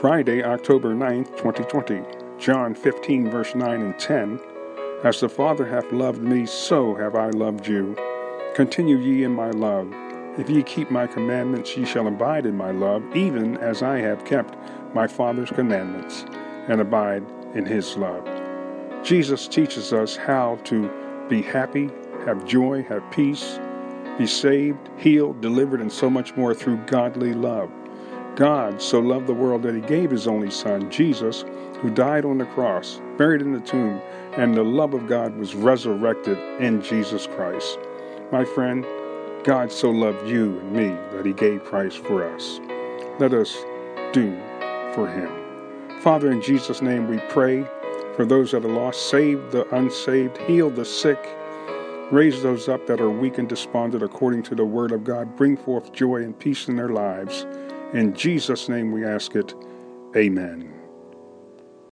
Friday, October 9th, 2020. John 15, verse 9 and 10. As the Father hath loved me, so have I loved you. Continue ye in my love. If ye keep my commandments, ye shall abide in my love, even as I have kept my Father's commandments, and abide in his love. Jesus teaches us how to be happy, have joy, have peace, be saved, healed, delivered, and so much more through godly love. God so loved the world that he gave his only Son, Jesus, who died on the cross, buried in the tomb, and the love of God was resurrected in Jesus Christ. My friend, God so loved you and me that he gave Christ for us. Let us do for him. Father, in Jesus' name we pray for those that are lost, save the unsaved, heal the sick, raise those up that are weak and despondent according to the word of God, bring forth joy and peace in their lives. In Jesus' name we ask it. Amen.